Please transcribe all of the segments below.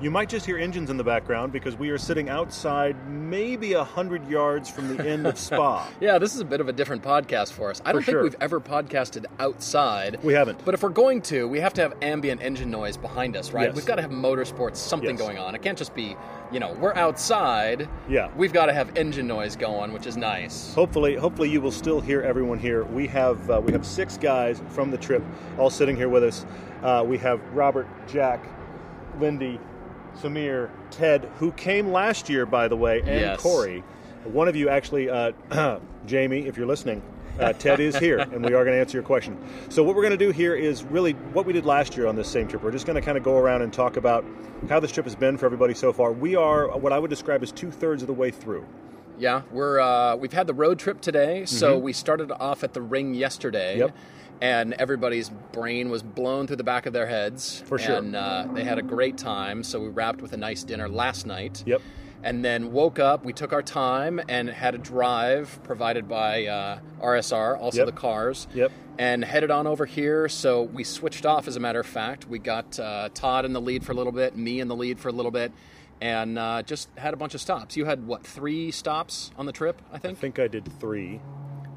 You might just hear engines in the background because we are sitting outside maybe a hundred yards from the end of Spa. Yeah, this is a bit of a different podcast for us. I don't sure. think we've ever podcasted outside. We haven't. But if we're going to, we have to have ambient engine noise behind us, right? Yes. We've got to have motorsports, something Yes. going on. It can't just be, you know, we're outside. Yeah. We've got to have engine noise going, which is nice. Hopefully, hopefully you will still hear everyone here. We have uh, we have six guys from the trip all sitting here with us. Uh, we have Robert, Jack, Lindy, Samir, Ted, who came last year, by the way, and Yes. Corey. One of you actually, uh, Jamie, if you're listening. Uh, Ted is here, and we are going to answer your question. So, what we're going to do here is really what we did last year on this same trip. We're just going to kind of go around and talk about how this trip has been for everybody so far. We are what I would describe as two thirds of the way through. Yeah, we're uh, we've had the road trip today, so we started off at the ring yesterday. Mm-hmm. Yep. And everybody's brain was blown through the back of their heads. For sure. And uh, they had a great time. So we wrapped with a nice dinner last night. Yep. And then woke up. We took our time and had a drive provided by uh, RSR, also Yep. the cars. Yep. And headed on over here. So we switched off. As a matter of fact, we got uh, Todd in the lead for a little bit, me in the lead for a little bit, and uh, just had a bunch of stops. You had what three stops on the trip? I think. I think. I did three.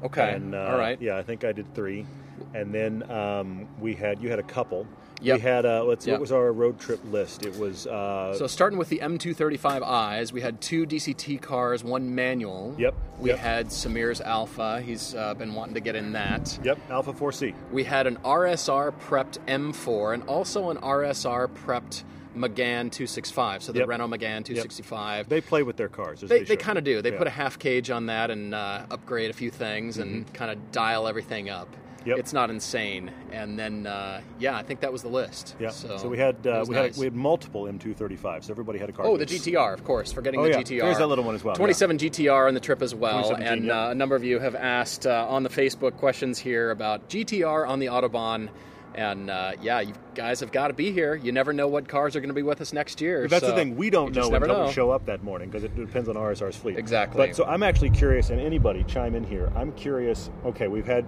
Okay. And, uh, All right. Yeah, I think I did three, and then um, we had you had a couple. Yep. We had uh, let's see, Yep. what was our road trip list? It was uh, So starting with the M235Is, we had two DCT cars, one manual. Yep, We yep. had Samir's Alfa. He's uh, been wanting to get in that. yep Alfa 4C. We had an RSR prepped M4 and also an RSR prepped Megane 265. So the Yep. Renault Megane 265. They play with their cars. As They, they, they kind of do. They Yeah. put a half cage on that and uh, upgrade a few things and kind of dial everything up. Yep. It's not insane. And then, uh, yeah, I think that was the list. Yeah. So, we had uh, we nice. had we had multiple M235s. So everybody had a car. Oh, the. GTR, of course. Forgetting Oh, the yeah. GTR. There's that little one as well, yeah. 27 GTR on the trip as well. And yeah. uh, a number of you have asked uh, on the Facebook questions here about GTR on the Autobahn. And uh, yeah, you guys have got to be here. You never know what cars are going to be with us next year. But that's so the thing. We don't know until know. we show up that morning because it depends on RSR's fleet. Exactly. But so I'm actually curious, and anybody chime in here. I'm curious. Okay, we've had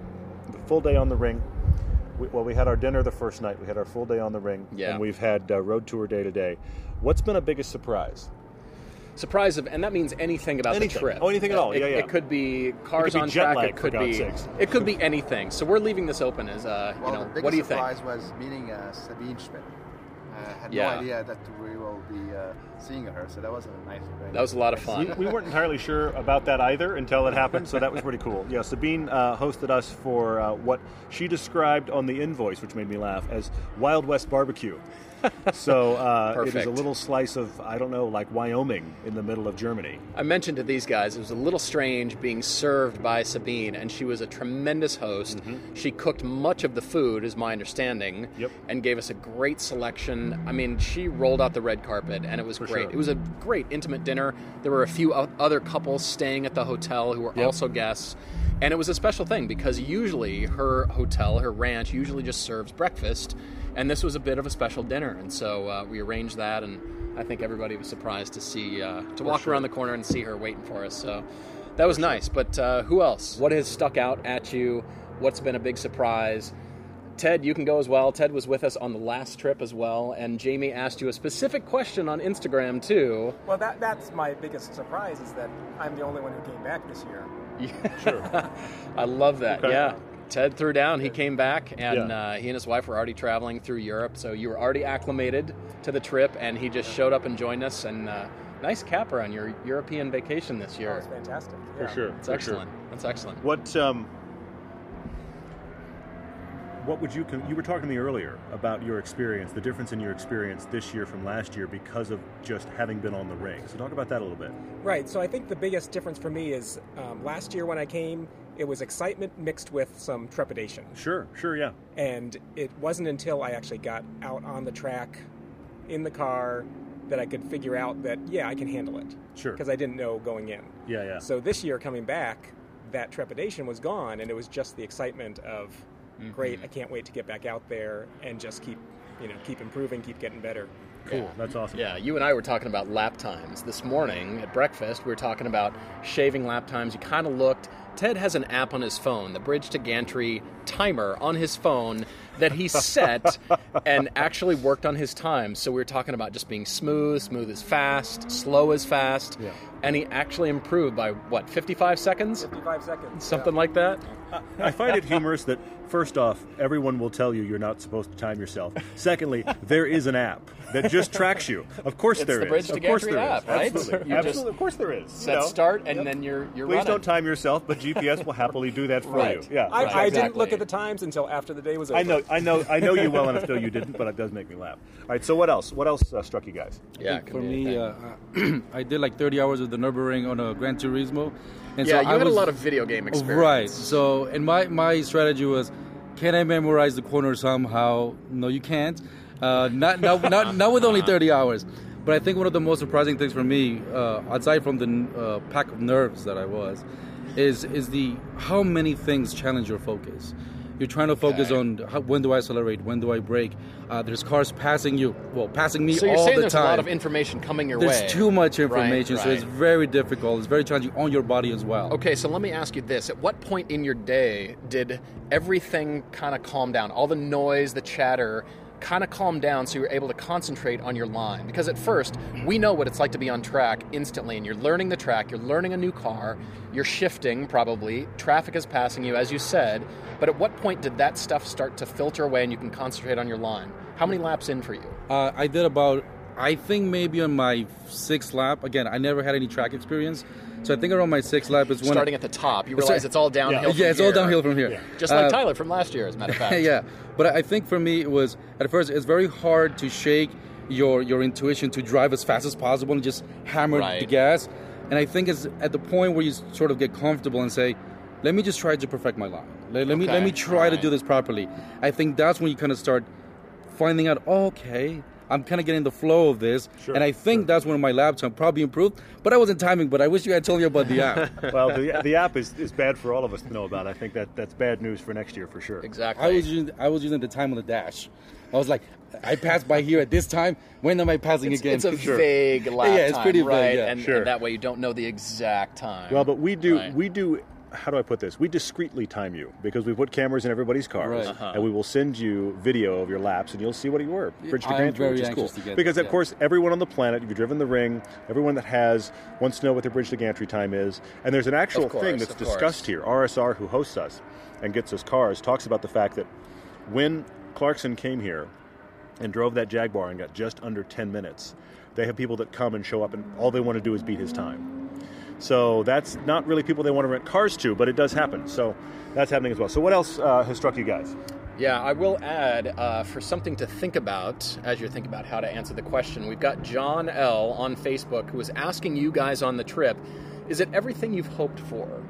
the full day on the ring. We, well, we had our dinner the first night. We had our full day on the ring, Yeah. and we've had uh, road tour day to day. What's been a biggest surprise? Surprise of, and that means anything about Anything. the trip. Oh, anything at all. It, Yeah, yeah. it could be cars be on track. lag, it could be. sakes. It could be anything. So we're leaving this open as uh, Well, you know. the biggest What do you think? surprise was meeting uh, Sabine Schmitz. I had Yeah. no idea that we will be uh, seeing her, so that was a nice. very That was a lot of fun. we weren't entirely sure about that either until it happened, so that was pretty cool. Yeah, Sabine uh, hosted us for uh, what she described on the invoice, which made me laugh, as Wild West barbecue. So uh, it is a little slice of I don't know, like Wyoming in the middle of Germany. I mentioned to these guys it was a little strange being served by Sabine, and she was a tremendous host. She cooked much of the food, is my understanding, Mm-hmm. Yep. and gave us a great selection. I mean, she rolled out the red carpet, and it was great. sure. It was a great intimate dinner. There were a few other couples staying at the hotel who were Yep. also guests. And it was a special thing because usually her hotel, her ranch, usually just serves breakfast, and this was a bit of a special dinner. And so uh, we arranged that, and I think everybody was surprised to see uh, to walk sure. around the corner and see her waiting for us. So that was nice. But uh, who else? What has stuck out at you? What's been a big surprise? Ted, you can go as well. Ted was with us on the last trip as well, and Jamie asked you a specific question on Instagram too. Well, that that's my biggest surprise is that I'm the only one who came back this year. Sure. I love that. Okay. Yeah. Ted threw down. He came back, and Yeah. uh, he and his wife were already traveling through Europe. So you were already acclimated to the trip, and he just showed up and joined us. And uh, nice capper on your European vacation this Oh, year. it's fantastic. For sure. It's excellent. Sure. That's excellent. What um, what would you you were talking to me earlier about your experience, the difference in your experience this year from last year because of just having been on the ring. So talk about that a little bit. Right. So I think the biggest difference for me is um, last year when I came, it was excitement mixed with some trepidation, Sure, sure, yeah. and it wasn't until I actually got out on the track, in the car, that I could figure out that yeah I can handle it Sure. because I didn't know going in. Yeah, yeah. So this year coming back, that trepidation was gone, and it was just the excitement of, Mm-hmm. great, I can't wait to get back out there and just keep, you know, keep improving, keep getting better. Cool. That's awesome. Yeah, you and I were talking about lap times this morning at breakfast. We were talking about shaving lap times. You kind of looked. Ted has an app on his phone, the Bridge to Gantry timer on his phone that he set and actually worked on his time. So we were talking about just being smooth, smooth is fast, slow is fast. Yeah. And he actually improved by what, 55 seconds? 55 seconds. Something yeah. like that? I find it humorous that first off, everyone will tell you you're not supposed to time yourself. Secondly, there is an app that just tracks you. Of course It's there the is. Bridge to of course Gantry there is. app, right? Absolutely. You just Absolutely. Of course there is. You Set know. start and Yep. then you're you're Please running. don't time yourself, but GPS will happily do that for Right. you. Yeah. I, Right, I didn't look at the times until after the day was over. I know, I know, I know you well enough. Though you didn't, but it does make me laugh. All right. So what else? What else uh, struck you guys? Yeah, For me, uh, I did like 30 hours of the Nürburgring on a Gran Turismo. And yeah, so you I had was, a lot of video game experience. Right. So, and my, my strategy was, can I memorize the corner somehow? No, you can't. Uh, not, not, not, not with only 30 hours. But I think one of the most surprising things for me, uh, aside from the uh, pack of nerves that I was, is is the how many things challenge your focus. You're trying to focus Okay. on how, when do I accelerate, when do I brake. Uh, there's cars passing you, well, passing me So you're all saying the there's time. a lot of information coming your There's way. There's too much Right, information, so it's very difficult. It's very challenging on your body as well. Okay, so let me ask you this. At what point in your day did everything kind of calm down? All the noise, the chatter kind of calm down so you're able to concentrate on your line? Because at first, we know what it's like to be on track instantly, and you're learning the track, you're learning a new car, you're shifting probably, traffic is passing you, as you said. But at what point did that stuff start to filter away and you can concentrate on your line? How many laps in for you? Uh, I did about, I think maybe on my sixth lap. Again, I never had any track experience, so I think around my sixth lap is when. Starting at the top, you realize it's all downhill. yeah, from it's all here. downhill from here. Just like Uh, Tyler from last year, as a matter of fact. yeah, but I think for me it was at first it's very hard to shake your your intuition to drive as fast as possible and just hammer Right. the gas. And I think it's at the point where you sort of get comfortable and say, "Let me just try to perfect my line. Let, let me let me try to do this properly." I think that's when you kind of start finding out, oh, okay. I'm kind of getting the flow of this, Sure, and I think that's when my lap time probably improved. But I wasn't timing. But I wish you had told me about the app. Well, the, the app is, is bad for all of us to know about. I think that that's bad news for next year for sure. Exactly. I was using I was using the time on the dash. I was like, I passed by here at this time. When am I passing It's, again? it's a Sure. vague lap Yeah, it's time, pretty vague, right? yeah. and, Sure. and that way you don't know the exact time. Well, but we do Right. we do. How do I put this? We discreetly time you because we put cameras in everybody's cars, Right. Uh-huh. and we will send you video of your laps, and you'll see what you were. Bridge to I'm Grand Tour, which is cool. anxious to get because, that, of yeah. course, everyone on the planet, if you've driven the ring, everyone that has wants to know what their Bridge to Gantry time is. And there's an actual course, thing that's discussed here. RSR, who hosts us and gets us cars, talks about the fact that when Clarkson came here and drove that Jaguar and got just under 10 minutes, they have people that come and show up, and all they want to do is beat his time. So that's not really people they want to rent cars to, but it does happen. So that's happening as well. So what else uh, has struck you guys? Yeah, I will add uh, for something to think about as you're thinking about how to answer the question. We've got John L on Facebook who is asking you guys on the trip, is it everything you've hoped for?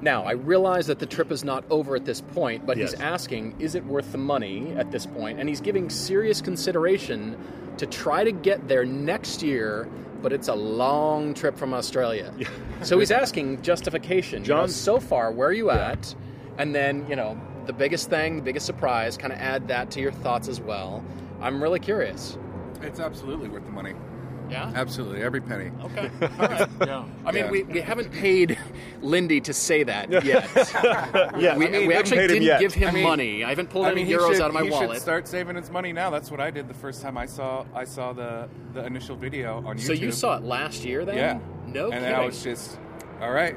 Now, I realize that the trip is not over at this point, but he's asking, is it worth the money at this point? And he's giving serious consideration to try to get there next year, but it's a long trip from Australia. so he's asking justification. You know, John- so far, where are you at? And then, you know, the biggest thing, the biggest surprise, kind of add that to your thoughts as well. I'm really curious. It's absolutely worth the money. Yeah? Absolutely, every penny. Okay. All right. Yeah. I mean, Yeah. we, we haven't paid Lindy to say that yet. Yeah, We, I mean, we actually didn't give him I mean- money. I haven't pulled I any mean, he euros should, out of my he wallet. should start saving his money now. That's what I did the first time I saw I saw the the initial video on YouTube. so you saw it last year then? yeah. No and kidding. then I was just, all right,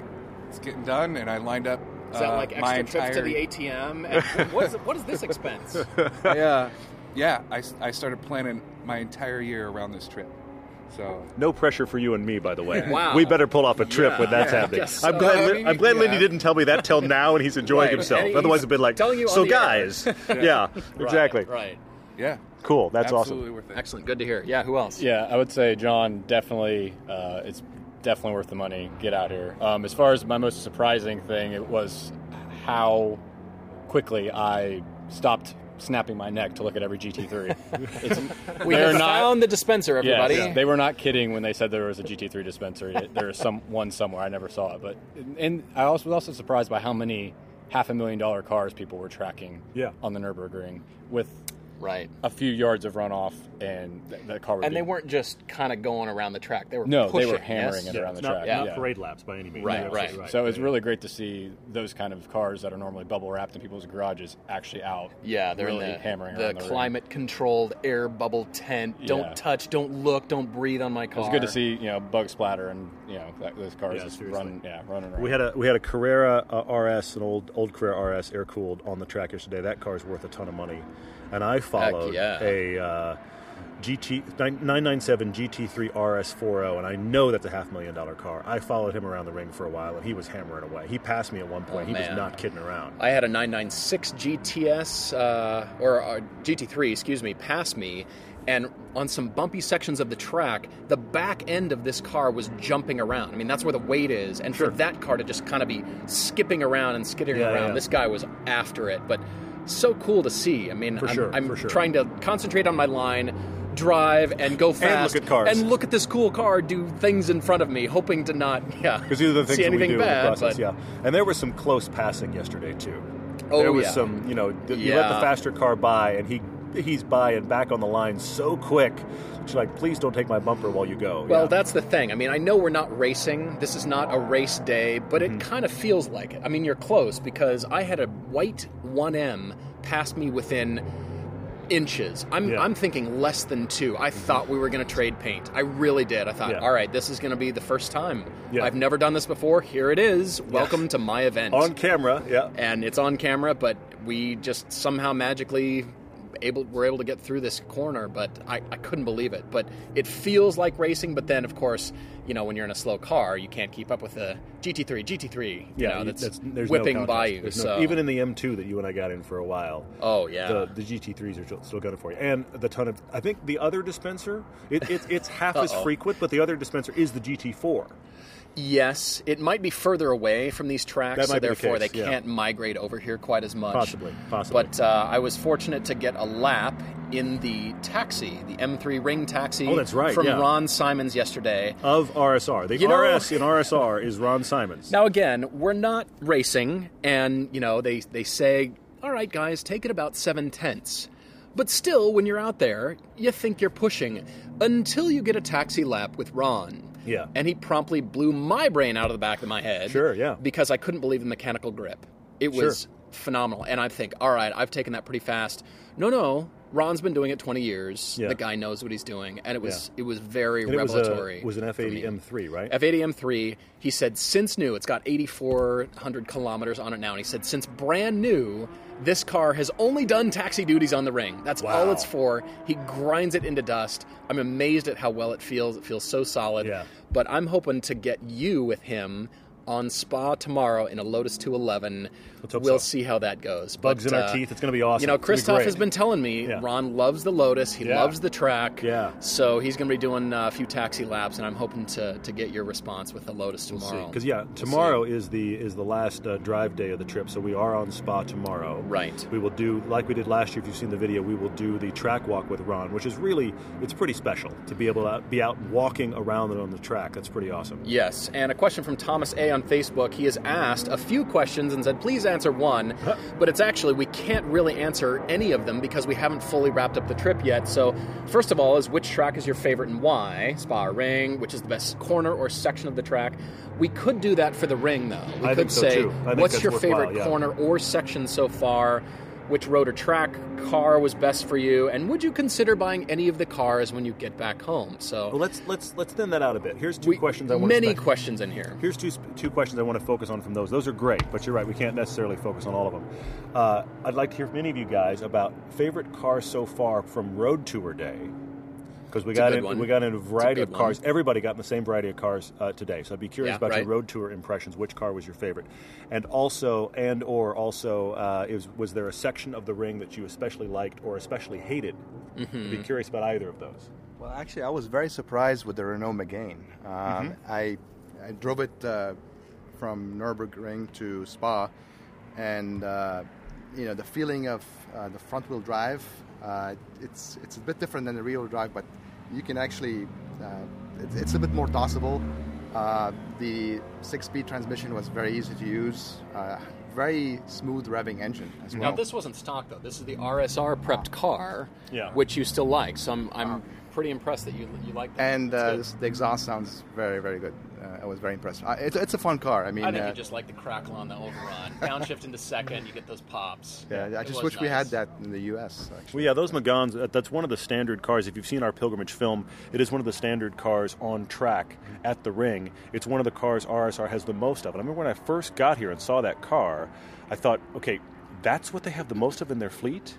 it's getting done, and I lined up. is that uh, like my extra trips to the ATM? What, is, what is this expense? yeah, yeah. I, I started planning my entire year around this trip. So No pressure for you and me, by the way. Wow. We better pull off a trip Yeah, when that's yeah, happening. guess I'm so. glad. I mean, I'm glad yeah. Lindy didn't tell me that till now, and he's enjoying Right. himself. And he's Otherwise, it'd been like, telling you so guys, yeah, exactly. Right. right. yeah, Cool. That's absolutely awesome. worth it. Excellent. Good to hear. Yeah, who else? Yeah, I would say John definitely. Uh, it's definitely worth the money. Get out here. Um, as far as my most surprising thing, it was how quickly I stopped snapping my neck to look at every GT3. It's, We have not- found the dispenser, everybody. Yes, they were not kidding when they said there was a GT3 dispenser. There is some one somewhere. I never saw it, but and I also was also surprised by how many half a million dollar cars people were tracking Yeah. on the Nurburgring with Right. a few yards of runoff, and th- the car. Would And be, they weren't just kind of going around the track. They were No, they were hammering yes? it around the not, track. yeah. not parade laps by any means. Right, You're right. absolutely So it's Yeah. really great to see those kind of cars that are normally bubble wrapped in people's garages actually out. Yeah, they're really in the, hammering the around the ring. climate controlled air bubble tent. Don't touch, don't look, don't breathe on my It car. was good to see you know bug splatter and you know that, those cars Yeah, just seriously. run yeah running around. We had a we had a Carrera uh, RS, an old old Carrera RS, air cooled on the track yesterday. That car's worth a ton of money, and I followed yeah. a uh, GT 997 GT3 RS 40, and I know that's a half million dollar car. I followed him around the ring for a while, and he was hammering away. He passed me at one point. Oh, he man. was not kidding around. I had a 996 GTS uh, or uh, GT3, excuse me, pass me, and on some bumpy sections of the track, the back end of this car was jumping around. I mean, that's where the weight is, and for that car to just kind of be skipping around and skidding Yeah, around, yeah. this guy was after it. But so cool to see. I mean, For I'm, sure, I'm for sure. trying to concentrate on my line. Drive and go fast look at cars. and look at this cool car do things in front of me, hoping to not yeah Because these are the things see that we anything do bad. in the process, but yeah. And there was some close passing yesterday too. Oh, there was yeah. some, you know, th- you let the faster car by, and he he's by and back on the line so quick. She's like, please don't take my bumper while you go. Well, Yeah. that's the thing. I mean, I know we're not racing. This is not a race day, but Mm-hmm. it kind of feels like it. I mean, you're close because I had a white 1M pass me within inches. I'm Yeah. I'm thinking less than 2. I thought we were going to trade paint. I really did. I thought, Yeah. "All right, this is going to be the first time. Yeah. I've never done this before. Here it is. Welcome to my event." on camera. Yeah. and it's on camera, but we just somehow magically able were able to get through this corner. But I, I couldn't believe it. But it feels like racing. But then, of course, you know when you're in a slow car, you can't keep up with the GT3. GT3, you Yeah, know, you- that's, there's no whipping by you. No- so even in the M2 that you and I got in for a while, oh yeah, the, the GT3s are still- still gunning for you, and the ton of. I think the other dispenser, it, it, it's half as frequent, but the other dispenser is the GT4. Yes, it might be further away from these tracks, so be the therefore case, they yeah. can't migrate over here quite as much. Possibly, possibly. But uh, I was fortunate to get a lap in the taxi, the M3 Ring taxi. Oh, that's right, From yeah. Ron Simons yesterday. Of RSR, the You know- RS in RSR is Ron Simons. Now again, we're not racing, and you know they they say, "All right, guys, take it about seven tenths." But still, when you're out there, you think you're pushing until you get a taxi lap with Ron. Yeah. And he promptly blew my brain out of the back of my head. Sure, yeah. Because I couldn't believe the mechanical grip. It Sure. was phenomenal. And I think, all right, I've taken that pretty fast. No, no. Ron's been doing it 20 years. Yeah. The guy knows what he's doing, and it was Yeah. it was very and it was, a, was an for. F80 M3, right? F80 M3, he said, since new, it's got 8,400 kilometers on it now. And he said, since brand new, this car has only done taxi duties on the ring. That's all it's for. He grinds it into dust. I'm amazed at how well it feels. It feels so solid. Yeah. But I'm hoping to get you with him on Spa tomorrow in a Lotus 211. Let's hope we'll so. see how that goes. Bugs But, in our uh, teeth. It's going to be awesome. You know, be Christoph has been telling me Yeah. Ron loves the Lotus. He Yeah. loves the track. Yeah. So he's going to be doing uh, a few taxi laps, and I'm hoping to, to get your response with the Lotus tomorrow. Because yeah, We'll tomorrow see. is the is the last uh, drive day of the trip, so we are on Spa tomorrow. Right. We will do like we did last year. If you've seen the video, we will do the track walk with Ron, which is really it's pretty special to be able to be out walking around it on the track. That's pretty awesome. Yes, and a question from Thomas A on Facebook. He has asked a few questions and said, please answer one, but it's actually, we can't really answer any of them because we haven't fully wrapped up the trip yet. So, first of all, is which track is your favorite and why? Spa or Ring, which is the best corner or section of the track? We could do that for the Ring, though. We I could so, say, too. I think what's your favorite yeah. corner or section so far? Which road or track car was best for you? And would you consider buying any of the cars when you get back home? So, Well, let's let's let's thin that out a bit. Here's two we- questions I want many questions in here. Here's two two questions I want to focus on from those. Those are great, but you're right. We can't necessarily focus on all of them. Uh, I'd like to hear from any of you guys about favorite cars so far from Road Tour Day. Because we It's a got in, one. we got in a variety good of cars. one. Everybody got in the same variety of cars uh, today. So I'd be curious Yeah, about right. your Road Tour impressions. Which car was your favorite? And also, and or also, uh, is was there a section of the ring that you especially liked or especially hated? Mm-hmm. I'd be curious about either of those. Well, actually, I was very surprised with the Renault Megane. Um, I, I drove it uh, from Nürburgring to Spa, and uh, you know the feeling of uh, the front wheel drive. Uh, it's it's a bit different than the rear wheel drive, but you can actually uh, it's, it's a bit more tossable. Uh, the six-speed transmission was very easy to use. Uh, very smooth revving engine as well. Now this wasn't stock though. This is the RSR prepped car, Yeah. which you still like. So I'm, I'm pretty impressed that you you like that. and uh, this- the exhaust sounds very very good. Uh, I was very impressed. Uh, it's, it's a fun car. I mean, I think uh, you just like the crackle on the overrun. Downshift into second, you get those pops. yeah, I just was wish we had that in the U.S. Actually. Well, yeah, those Meganes, uh, that's one of the standard cars. If you've seen our pilgrimage film, it is one of the standard cars on track at the ring. It's one of the cars RSR has the most of. And I remember when I first got here and saw that car, I thought, okay, that's what they have the most of in their fleet?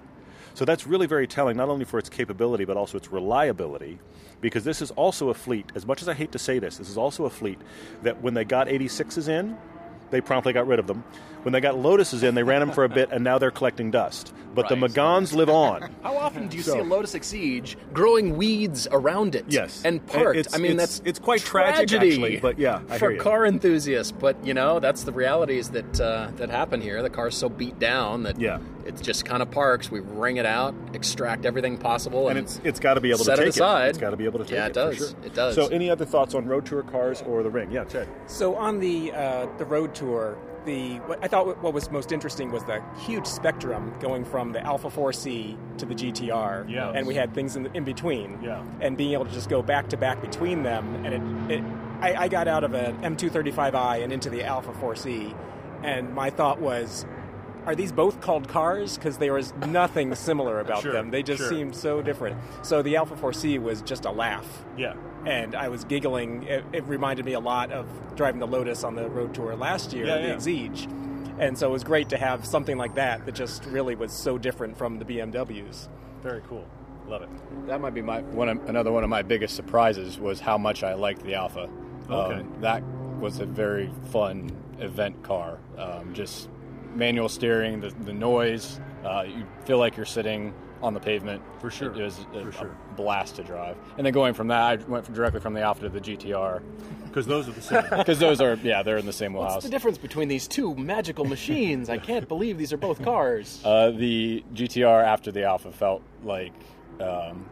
So that's really very telling, not only for its capability, but also its reliability. Because this is also a fleet, as much as I hate to say this, this is also a fleet that when they got 86s in, they promptly got rid of them. When they got Lotuses in, they ran them for a bit, and now they're collecting dust. But the Right. Meganes live on. How often do you So- see a Lotus Exige growing weeds around it? Yes. and parked. It's- I mean, it's- that's it's quite tragic, actually, but yeah, I for hear you. car enthusiasts. But you know, that's the realities that uh, that happen here. The car's so beat down that Yeah. it just kind of parks. We wring it out, extract everything possible, and and, it's it's got to be able set to it take aside. It's got to be able to take it. Yeah, it. it does. sure. It does. So, any other thoughts on road tour cars or the ring? Yeah, Ted. So on the uh, the road tour, the what I thought what was most interesting was the huge spectrum going from the Alfa 4C to the GTR, Yeah. and we had things in, in between, Yeah. and being able to just go back to back between them, and it, it I, I got out of an M235i and into the Alfa 4C, and my thought was. Are these both called cars? Because there was nothing similar about Sure, them. They just sure. seemed so different. So the Alfa 4C was just a laugh Yeah. And I was giggling. It, it reminded me a lot of driving the Lotus on the road tour last year, Yeah, the yeah. Exige. And so it was great to have something like that that just really was so different from the BMWs. Very cool. Love it. That might be my one. Of, another one of my biggest surprises was how much I liked the Alfa. Okay. Um, that was a very fun event car. Um, just manual steering, the, the noise. Uh, you feel like you're sitting on the pavement. For sure. It was a, For a sure. blast to drive. And then going from that, I went from, directly from the Alfa to the GTR Because those are the same. because those are yeah they're in the same What's the difference between these two magical machines? I can't believe these are both cars. Uh, the GTR after the Alfa felt like um,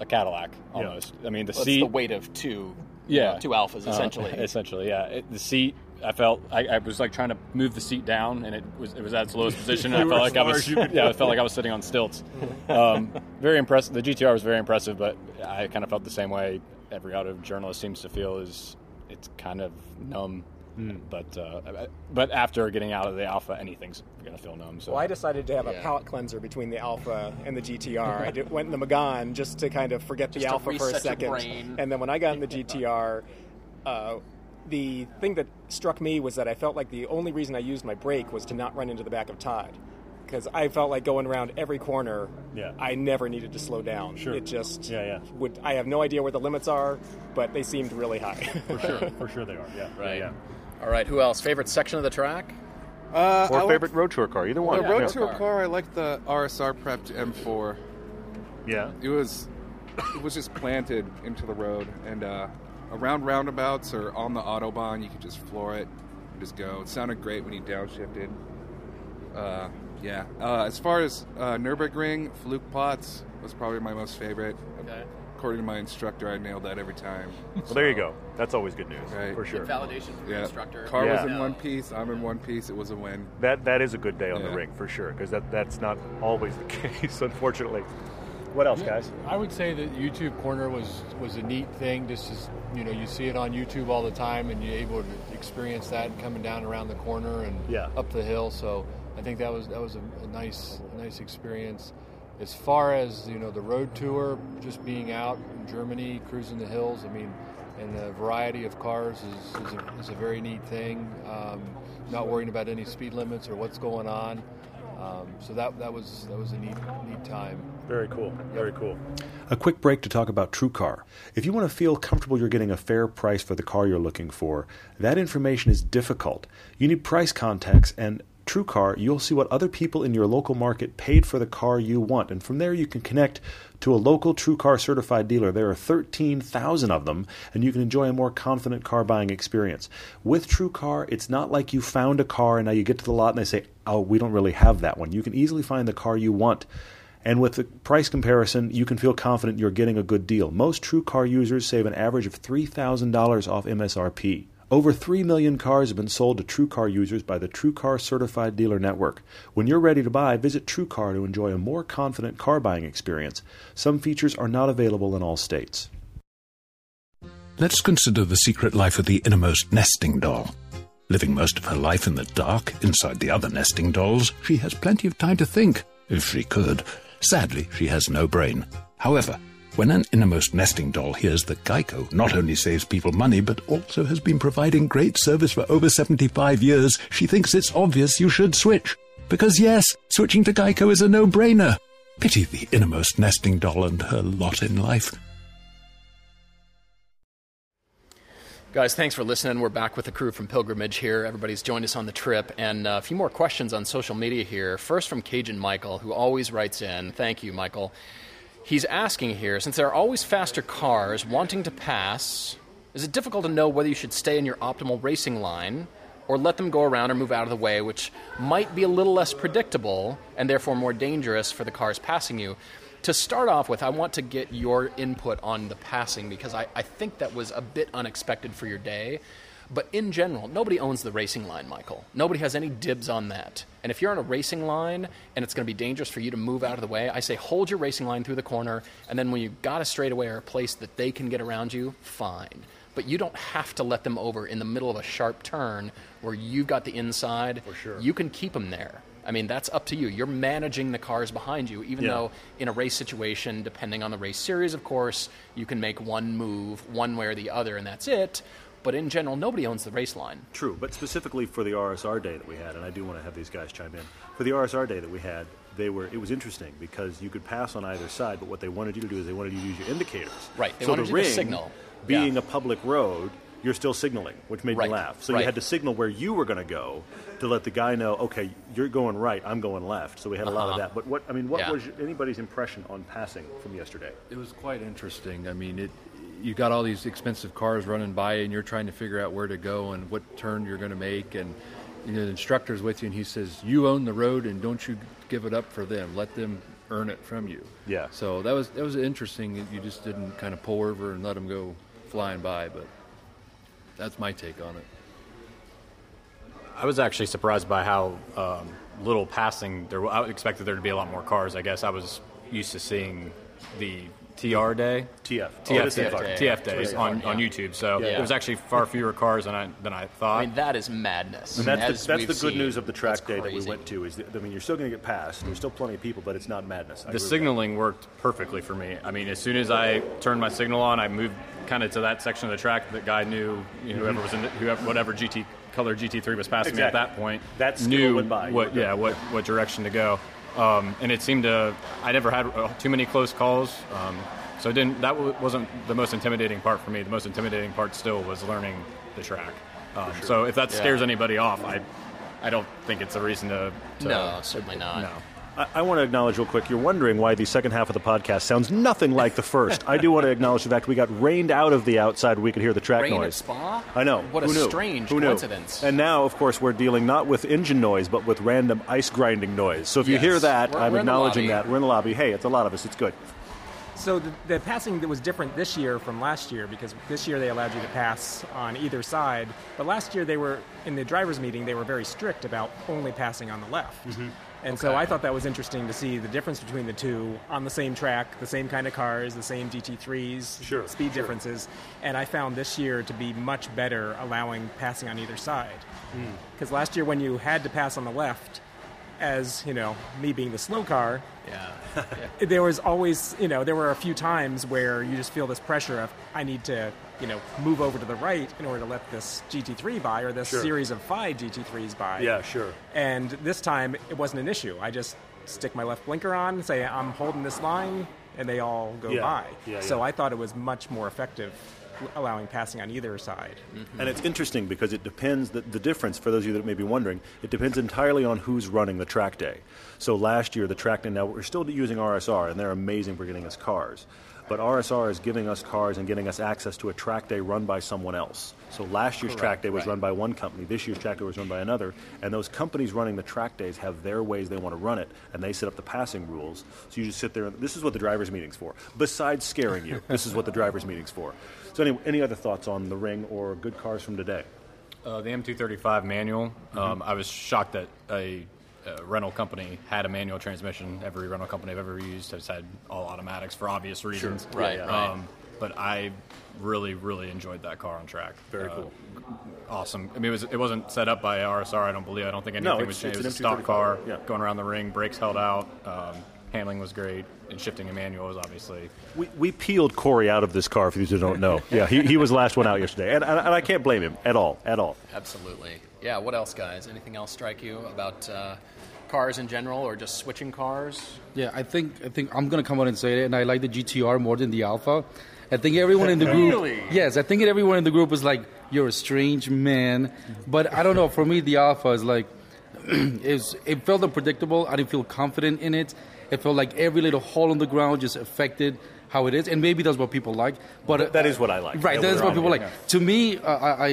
a Cadillac almost. I mean, the Well, it's seat. the weight of two, yeah, uh, two Alfas Uh, essentially. essentially, yeah. It, the seat. I felt I, I was like trying to move the seat down, and it was it was at its lowest position. And I felt were like I was as you could yeah. I felt like I was sitting on stilts. Um, very impressive. The GTR was very impressive, but I kind of felt the same way. Every auto journalist seems to feel is it's kind of numb. Hmm. But uh, but after getting out of the Alfa, anything's gonna feel numb. So Well, I decided to have Yeah. a palate cleanser between the Alfa and the GTR. I did, went in the Megane just to kind of forget the Just to Alfa for a second. And then when I got in the GTR, uh, the thing that struck me was that I felt like the only reason I used my brake was to not run into the back of Todd. Because I felt like going around every corner, Yeah. I never needed to slow down. Sure. It just Yeah, yeah. would. I have no idea where the limits are, but they seemed really high. For sure. For sure they are. Yeah. Right. Yeah. All right, who else? Favorite section of the track? Uh, Or I favorite road tour car, either one. the road yeah. tour car. car, I like the RSR prepped M4. Yeah. It was it was just planted into the road, and uh, around roundabouts or on the autobahn, you could just floor it and just go. It sounded great when you downshifted. Uh, yeah. Uh, as far as uh, Nurburgring, Flugplatz was probably my most favorite. Okay. According to my instructor, I nailed that every time. Well, there you go. That's always good news. Right. For sure. Validation from your Yeah. instructor. Car Yeah. was in No. one piece. I'm in one piece. It was a win. That that is a good day on the Yeah. ring for sure because that that's not always the case, unfortunately. What else, guys? I would say that YouTube Corner was was a neat thing. Just as you know, you see it on YouTube all the time, and you're able to experience that coming down around the corner and Yeah. up the hill. So I think that was that was a, a nice a nice experience. As far as you know, the road tour, just being out in Germany, cruising the hills. I mean, and the variety of cars is is a, is a very neat thing. Um, not worrying about any speed limits or what's going on. Um, so that that was that was a neat neat time. Very cool. Very cool. A quick break to talk about TrueCar. If you want to feel comfortable you're getting a fair price for the car you're looking for, that information is difficult. You need price contacts, and TrueCar, you'll see what other people in your local market paid for the car you want, and from there you can connect to a local TrueCar certified dealer. There are 13,000 of them, and you can enjoy a more confident car buying experience. With TrueCar, it's not like you found a car and now you get to the lot and they say, "Oh, we don't really have that one." You can easily find the car you want. And with the price comparison, you can feel confident you're getting a good deal. Most TrueCar users save an average of $3,000 off MSRP. Over 3 million cars have been sold to TrueCar users by the TrueCar Certified Dealer Network. When you're ready to buy, visit TrueCar to enjoy a more confident car buying experience. Some features are not available in all states. Let's consider the secret life of the innermost nesting doll. Living most of her life in the dark, inside the other nesting dolls, she has plenty of time to think, if she could. Sadly, she has no brain. However, when an innermost nesting doll hears that Geico not only saves people money, but also has been providing great service for over 75 years, she thinks it's obvious you should switch. Because yes, switching to Geico is a no-brainer. Pity the innermost nesting doll and her lot in life. Guys, thanks for listening. We're back with the crew from Pilgrimage here. Everybody's joined us on the trip, and uh, a few more questions on social media here. First from Cajun Michael, who always writes in. Thank you, Michael. He's asking here since there are always faster cars wanting to pass, is it difficult to know whether you should stay in your optimal racing line or let them go around or move out of the way, which might be a little less predictable and therefore more dangerous for the cars passing you? to start off with, I want to get your input on the passing because I, I think that was a bit unexpected for your day. But in general, nobody owns the racing line, Michael. Nobody has any dibs on that. And if you're on a racing line and it's going to be dangerous for you to move out of the way, I say hold your racing line through the corner, and then when you've got a straightaway or a place that they can get around you, fine. But you don't have to let them over in the middle of a sharp turn where you've got the inside. For sure. You can keep them there. I mean, that's up to you. You're managing the cars behind you, even Yeah. though in a race situation, depending on the race series, of course, you can make one move one way or the other, and that's it. But in general, nobody owns the race line. True, but specifically for the RSR day that we had, and I do want to have these guys chime in. For the RSR day that we had, they were it was interesting because you could pass on either side, but what they wanted you to do is they wanted you to use your indicators. Right, they so wanted the you to ring, signal. being Yeah. a public road, you're still signaling, which made Right, me laugh. So right. you had to signal where you were going to go to let the guy know, okay, you're going right, I'm going left. So we had a lot of Uh-huh. that. But what I mean, what Yeah. was anybody's impression on passing from yesterday? It was quite interesting. I mean, it you got all these expensive cars running by, and you're trying to figure out where to go and what turn you're going to make, and you know the instructor's with you, and he says, "You own the road, and don't you give it up for them. Let them earn it from you." Yeah. So that was that was interesting. You just didn't kind of pull over and let them go flying by, but that's my take on it. I was actually surprised by how um, little passing there. I expected there to be a lot more cars. I guess I was used to seeing the TR day, TF, TF, Oh, it is day, TF. TF days Yeah. on, on YouTube. So Yeah. there was actually far fewer cars than I than I thought. I mean, that is madness. And that's the, that's the good seen. news of the track That's day that we went to. Is that, I mean, you're still going to get passed. There's still plenty of people, but it's not madness. I the signaling worked perfectly for me. I mean, as soon as I turned my signal on, I moved kind of to that section of the track that guy knew. You know, whoever mm-hmm. was in the, whoever, whatever GT color GT3 was passing me at that point. That skill knew went by. What good. yeah what what direction to go. Um, and it seemed to I never had uh, too many close calls. Um, so it didn't that w- wasn't the most intimidating part for me. The most intimidating part still was learning the track. Um, So if that Yeah. scares anybody off, I I don't think it's a reason to, to No, certainly not. No. I, I want to acknowledge real quick. You're wondering why the second half of the podcast sounds nothing like the first. I do want to acknowledge the fact we got rained out of the outside. We could hear the track Rain at noise. Spa? I know. What Who a knew? strange Who knew? coincidence. And now, of course, we're dealing not with engine noise, but with random ice grinding noise. So if you hear that, We're- I'm we're acknowledging that. We're in the lobby. Hey, it's a lot of us. It's good. So the, the passing that was different this year from last year because this year they allowed you to pass on either side, but last year they were in the drivers' meeting they were very strict about only passing on the left. Mm-hmm. And so I thought that was interesting to see the difference between the two on the same track, the same kind of cars, the same GT3s, Sure, speed sure. differences. And I found this year to be much better allowing passing on either side. Hmm. Because last year when you had to pass on the left, as you know, me being the slow car, Yeah. there was always, you know, there were a few times where you just feel this pressure of I need to, you know, move over to the right in order to let this GT3 by or this Sure. series of five GT3s by. Yeah, sure. And this time it wasn't an issue. I just stick my left blinker on, say I'm holding this line, and they all go Yeah. by. Yeah, so yeah. I thought it was much more effective allowing passing on either side. Mm-hmm. And it's interesting because it depends, the, the difference, for those of you that may be wondering, it depends entirely on who's running the track day. So last year, the track day, now we're still using RSR, and they're amazing for getting us cars. But RSR is giving us cars and getting us access to a track day run by someone else. So last year's track day was right. run by one company, this year's track day was run by another, and those companies running the track days have their ways they want to run it, and they set up the passing rules. So you just sit there, and this is what the driver's meeting's for. Besides scaring you, this is what the driver's meeting's for. So, any, any other thoughts on the ring or good cars from today? Uh, the M235 manual. Mm-hmm. Um, I was shocked that a, a rental company had a manual transmission. Every rental company I've ever used has had all automatics for obvious reasons. Right, Yeah, right. Um, but I really, really enjoyed that car on track. Very Uh, cool. Awesome. I mean, it, was, it wasn't set up by RSR. I don't believe. I don't think anything it's- was changed. It it's was a stock car yeah. going around the ring. Brakes held out. Um, handling was great, and shifting a manual was obviously We, we peeled Corey out of this car, for those who don't know. Yeah, he, he was the last one out yesterday, and, and, and I can't blame him at all, at all. Absolutely. Yeah. What else, guys? Anything else strike you about uh, cars in general, or just switching cars? Yeah, I think I think I'm gonna come out and say it, and I like the GTR more than the Alfa. I think everyone in the group. Really? Yes, I think everyone in the group is like, "You're a strange man," but I don't know. For me, the Alfa is like, it's, it felt unpredictable. I didn't feel confident in it. It felt like every little hole in the ground just affected how it is, and maybe that's what people like. But uh, That is what I like. Right, that's what people it, like. yeah. To me, uh, I, I,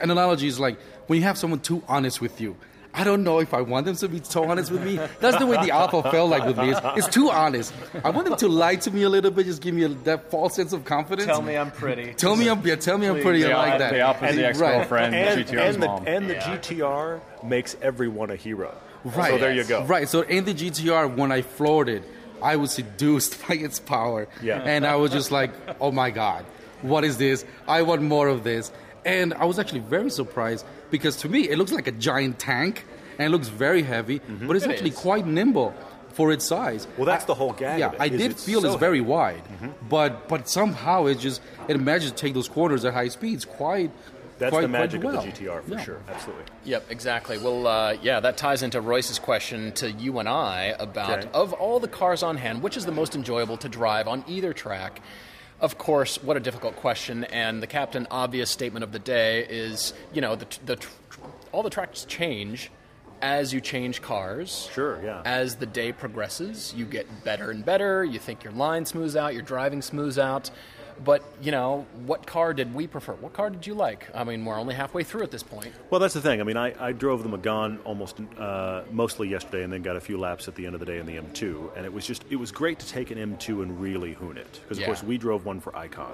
an analogy is like when you have someone too honest with you. I don't know if I want them to be so honest with me. That's the way the Alfa felt like with me. It's, it's too honest. I want them to lie to me a little bit, just give me a, that false sense of confidence. Tell me I'm pretty. Tell me I'm yeah, tell me I'm pretty. I like that. the Alfa's And- the ex-girlfriend, And, GTR's and, the, mom. and the GTR makes everyone a hero. Right. So there you go. Right. So in the GTR, when I floored it, I was seduced by its power. Yeah. And I was just like, oh my God, what is this? I want more of this. And I was actually very surprised because to me, it looks like a giant tank and it looks very heavy, but it's It actually is. quite nimble for its size. Well, that's I- the whole gag Yeah, of it, I did it's feel so it's very heavy. wide, but but somehow it just it manages to take those corners at high speeds quite. That's quite, the magic well. of the GTR for Yeah. sure. Absolutely. Yep, exactly. Well, uh, yeah, that ties into Royce's question to you and I about Okay. of all the cars on hand, which is the most enjoyable to drive on either track. Of course, what a difficult question, and the captain obvious statement of the day is, you know, the, the all the tracks change as you change cars. Sure, yeah. As the day progresses, you get better and better. You think your line smooths out, your driving smooths out. But you know, what car did we prefer? What car did you like? I mean, we're only halfway through at this point. Well, that's the thing. I mean, I, I drove the Megane almost uh, mostly yesterday, and then got a few laps at the end of the day in the M2, and it was just it was great to take an M2 and really hoon it because Yeah. of course we drove one for Icon.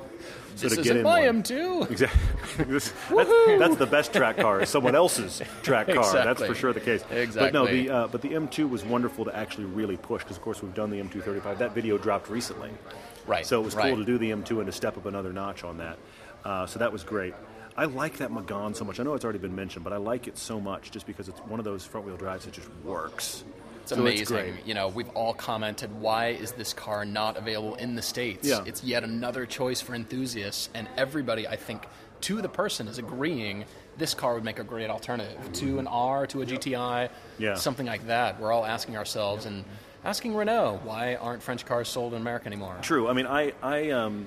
So This to get in my one- M2. Exactly. This- that's, that's the best track car. Someone else's track car. That's for sure the case. Exactly. But no, the uh, but the M2 was wonderful to actually really push because of course we've done the M235. That video dropped recently. Right. So it was right. cool to do the M2 and to step up another notch on that. Uh, so that was great. I like that Magan so much. I know it's already been mentioned, but I like it so much just because it's one of those front wheel drives that just works. It's So amazing. great. you know, we've all commented, why is this car not available in the States? Yeah. It's yet another choice for enthusiasts, and everybody, I think, to the person, is agreeing this car would make a great alternative to an R, to a GTI, Yeah. something like that. We're all asking ourselves and asking Renault, why aren't French cars sold in America anymore? True. I mean, I, I, um,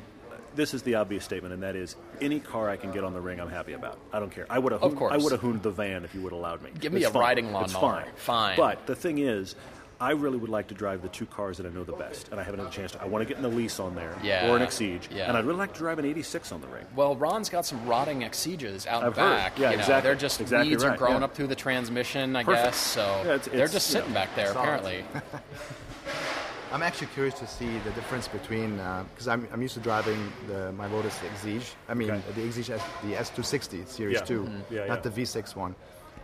this is the obvious statement, and that is any car I can get on the ring, I'm happy about. I don't care. I would have, Of course. I would have hooned the van if you would have allowed me. Give me It's a fine. riding It's lawnmower. fine. Fine. But the thing is. I really would like to drive the two cars that I know the best, and I haven't had a chance to. I want to get an Elise on there, Yeah. or an Exige, Yeah. and I'd really like to drive an 86 on the ring. Well, Ron's got some rotting Exiges out I've and heard. back. Yeah, you know, exactly. They're just Exactly weeds are growing yeah. up through the transmission, I Perfect. guess. So Yeah, it's- they're it's, just you sitting know, back there, solid. apparently. I'm actually curious to see the difference between because I'm, I'm used to driving the my Lotus Exige. I mean Okay. the Exige, S, the S260 Series Yeah. 2, Mhm. Yeah, not yeah. the V6 one.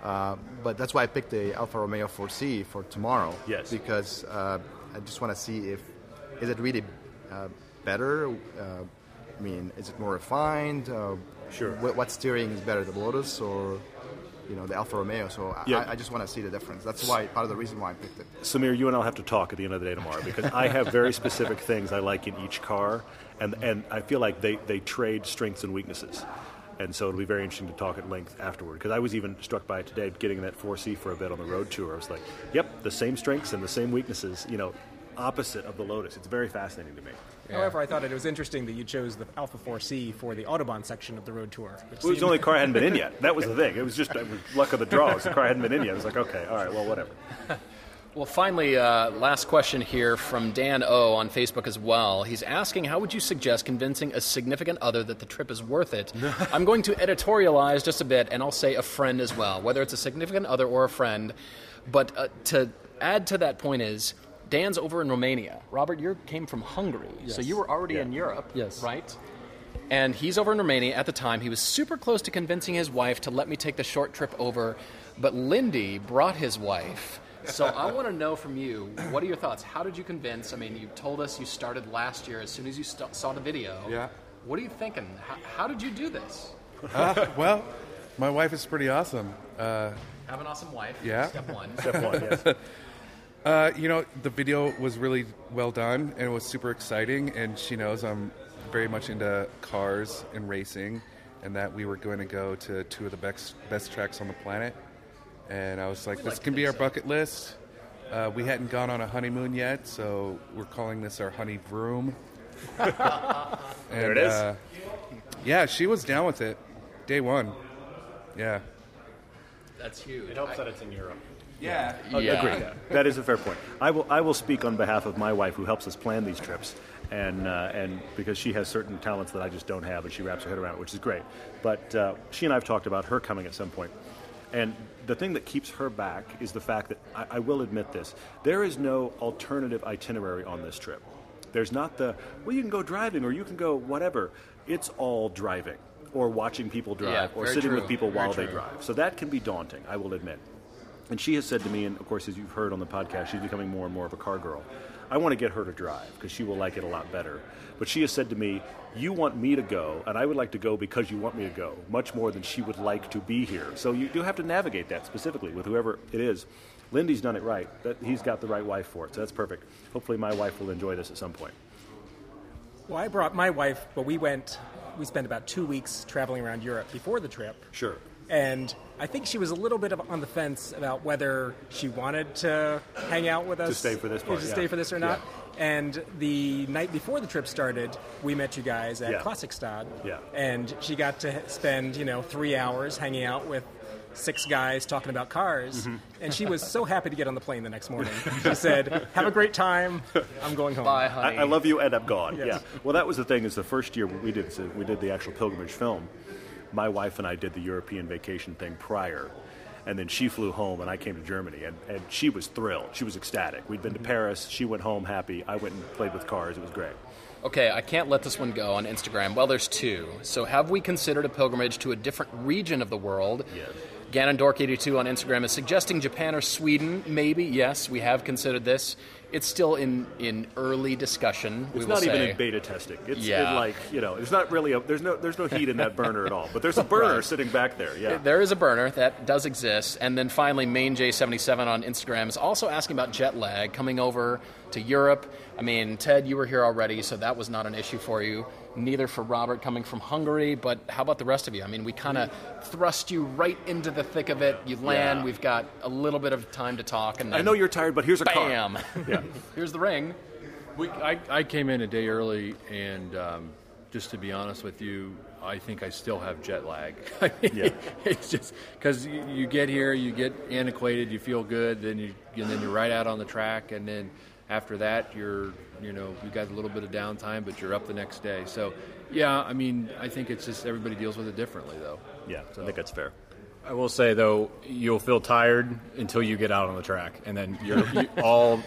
Uh, but that's why I picked the Alfa Romeo 4C for tomorrow. Yes. Because uh, I just want to see if is it really uh, better. Uh, I mean, is it more refined? Uh, Sure. What, what steering is better, the Lotus or you know the Alfa Romeo? So I- Yeah. I, I just want to see the difference. That's why part of the reason why I picked it. Samir, you and I'll have to talk at the end of the day tomorrow because I have very specific things I like in each car, and and I feel like they, they trade strengths and weaknesses, and so it'll be very interesting to talk at length afterward. Because I was even struck by it today, getting that 4C for a bit on the road tour. I was like, yep, the same strengths and the same weaknesses. You know, opposite of the Lotus. It's very fascinating to me. However, I thought it was interesting that you chose the Alfa 4C for the Autobahn section of the road tour. which It was the seemed- only car I hadn't been in yet. That was the thing. It was just it was luck of the draw. It was the car I hadn't been in yet. I was like, okay, all right, well, whatever. Well, finally, uh, last question here from Dan O on Facebook as well. He's asking, how would you suggest convincing a significant other that the trip is worth it? I'm going to editorialize just a bit, and I'll say a friend as well, whether it's a significant other or a friend. But uh, to add to that point is, Dan's over in Romania. Robert, you came from Hungary, so you were already Yeah. in Europe, Yes. right? And he's over in Romania at the time. He was super close to convincing his wife to let me take the short trip over, but Lindy brought his wife. So I want to know from you, what are your thoughts? How did you convince? I mean, you told us you started last year as soon as you st- saw the video. Yeah. What are you thinking? How, how did you do this? Uh, well, my wife is pretty awesome. Uh, Have an awesome wife. Yeah. Step one. Step one, yes. uh, you know, the video was really well done and it was super exciting. And she knows I'm very much into cars and racing, and that we were going to go to two of the best best tracks on the planet. And I was like, this can be our bucket list. Uh, we hadn't gone on a honeymoon yet, so we're calling this our honey vroom. There it is. Uh, yeah, she was down with it, day one. Yeah. That's huge. It helps that it's in Europe. Yeah. Yeah. Agreed. That is a fair point. I will. I will speak on behalf of my wife, who helps us plan these trips, and uh, and because she has certain talents that I just don't have, and she wraps her head around it, which is great. But uh, she and I have talked about her coming at some point, and the thing that keeps her back is the fact that I, I will admit this: there is no alternative itinerary on this trip. There's not the well, you can go driving or you can go whatever. It's all driving or watching people drive Yeah, or sitting true. with people Very while they drive. So that can be daunting, I will admit. And she has said to me, and of course, as you've heard on the podcast, she's becoming more and more of a car girl. I want to get her to drive because she will like it a lot better. But she has said to me, You want me to go, and I would like to go because you want me to go, much more than she would like to be here. So you do have to navigate that specifically with whoever it is. Lindy's done it right. That he's got the right wife for it, so that's perfect. Hopefully, my wife will enjoy this at some point. Well, I brought my wife, but we went, we spent about two weeks traveling around Europe before the trip. Sure. And I think she was a little bit of on the fence about whether she wanted to hang out with us. to stay for this part, To yeah. stay for this or not. And the night before the trip started, we met you guys at Yeah. Klassikstadt. Yeah. And she got to spend, you know, three hours hanging out with six guys talking about cars. Mm-hmm. And she was so happy to get on the plane the next morning. She said, Have a great time. I'm going home. Bye, I, honey. I love you and I'm gone. Yes. Yeah. Well, that was the thing. Is the first year we did so we did the actual pilgrimage film. My wife and I did the European vacation thing prior, and then she flew home and I came to Germany, and, and she was thrilled. She was ecstatic. We'd been to mm-hmm. Paris. She went home happy. I went and played with cars. It was great. Okay, I can't let this one go on Instagram. Well, there's two. So, have we considered a pilgrimage to a different region of the world? Yes. Ganondork82 on Instagram is suggesting Japan or Sweden. Maybe, yes, we have considered this. It's still in, in early discussion. we It's not even say. in beta testing. It's Yeah. like you know. There's not really a. There's no. There's no heat in that burner at all. But there's a burner Right. sitting back there. Yeah. There is a burner that does exist, and then finally, MainJ77 on Instagram is also asking about jet lag coming over to Europe. I mean, Ted, you were here already, so that was not an issue for you. Neither for Robert coming from Hungary, but how about the rest of you? I mean, we kind of thrust you right into the thick of it. You land, Yeah. we've got a little bit of time to talk, and then I know you're tired, but here's a car. bam. Yeah. Here's the ring. We, I, I came in a day early, and um, just to be honest with you, I think I still have jet lag. I mean, Yeah. It's just because you, you get here, you get antiquated, you feel good, then you and then you're right out on the track, and then after that, you're you know you got a little bit of downtime, but you're up the next day. So, yeah, I mean, I think it's just everybody deals with it differently, though. Yeah. I think that's fair. I will say though, you'll feel tired until you get out on the track, and then you're you, all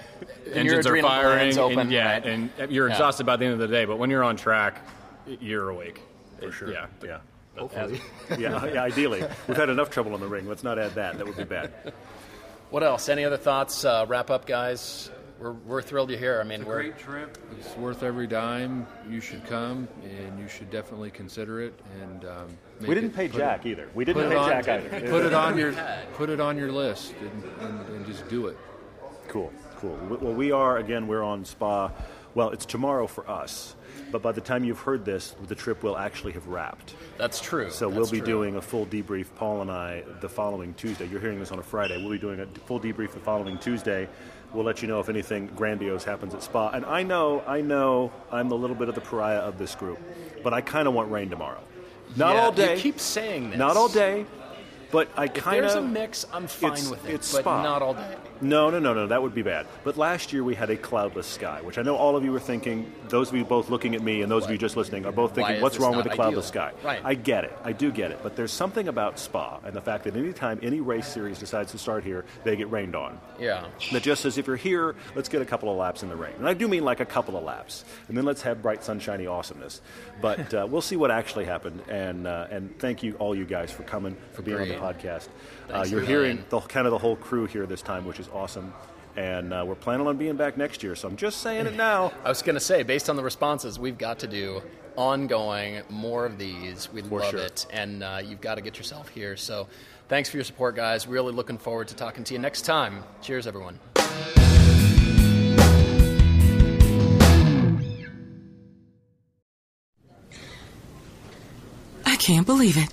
engines are adrenal firing, open, and, yeah, right? and you're Yeah. exhausted by the end of the day. But when you're on track, you're awake for sure. Yeah, Yeah. Hopefully. Yeah, yeah, ideally. We've had enough trouble in the ring. Let's not add that. That would be bad. What else? Any other thoughts? Uh, wrap up, guys. We're, we're thrilled you're here. I mean, we're Great trip. It's worth every dime. You should come, and you should definitely consider it. And um, We didn't it- pay Jack it- either. We didn't pay on- Jack either. Put it on your put it on your list, and, and, and just do it. Cool, cool. Well, we are again. We're on Spa Well, it's tomorrow for us, but by the time you've heard this, the trip will actually have wrapped. That's true. So we'll be true. doing a full debrief, Paul and I, the following Tuesday. You're hearing this on a Friday. We'll be doing a full debrief the following Tuesday. We'll let you know if anything grandiose happens at Spa. And I know, I know, I'm a little bit of the pariah of this group, but I kind of want rain tomorrow. Not Yeah, all day. You keep saying this. Not all day, but I kind there's a of. mix, I'm fine with it. it's but Spa. not all day. No, no, no, no. That would be bad. But last year we had a cloudless sky, which I know all of you were thinking. Those of you both looking at me and those of you just listening are both thinking, "What's wrong with the cloudless ideal?" sky?" Right. I get it. I do get it. But there's something about Spa and the fact that anytime any race series decides to start here, they get rained on. Yeah. That just says if you're here, let's get a couple of laps in the rain. And I do mean like a couple of laps. And then let's have bright, sunshiny awesomeness. But uh, we'll see what actually happened. And uh, and thank you, all you guys, for coming, for being on the podcast. Uh, Thanks you're a hearing the kind of the whole crew here this time, which is awesome. And uh, we're planning on being back next year. So I'm just saying it now. I was going to say, based on the responses, we've got to do ongoing more of these. We For love sure. it, and uh, you've got to get yourself here. So, thanks for your support, guys. Really looking forward to talking to you next time. Cheers, everyone. I can't believe it.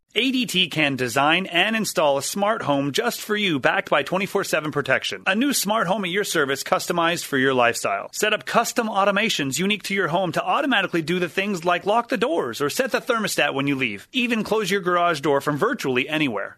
ADT can design and install a smart home just for you, backed by 24 7 protection. A new smart home at your service, customized for your lifestyle. Set up custom automations unique to your home to automatically do the things like lock the doors or set the thermostat when you leave. Even close your garage door from virtually anywhere.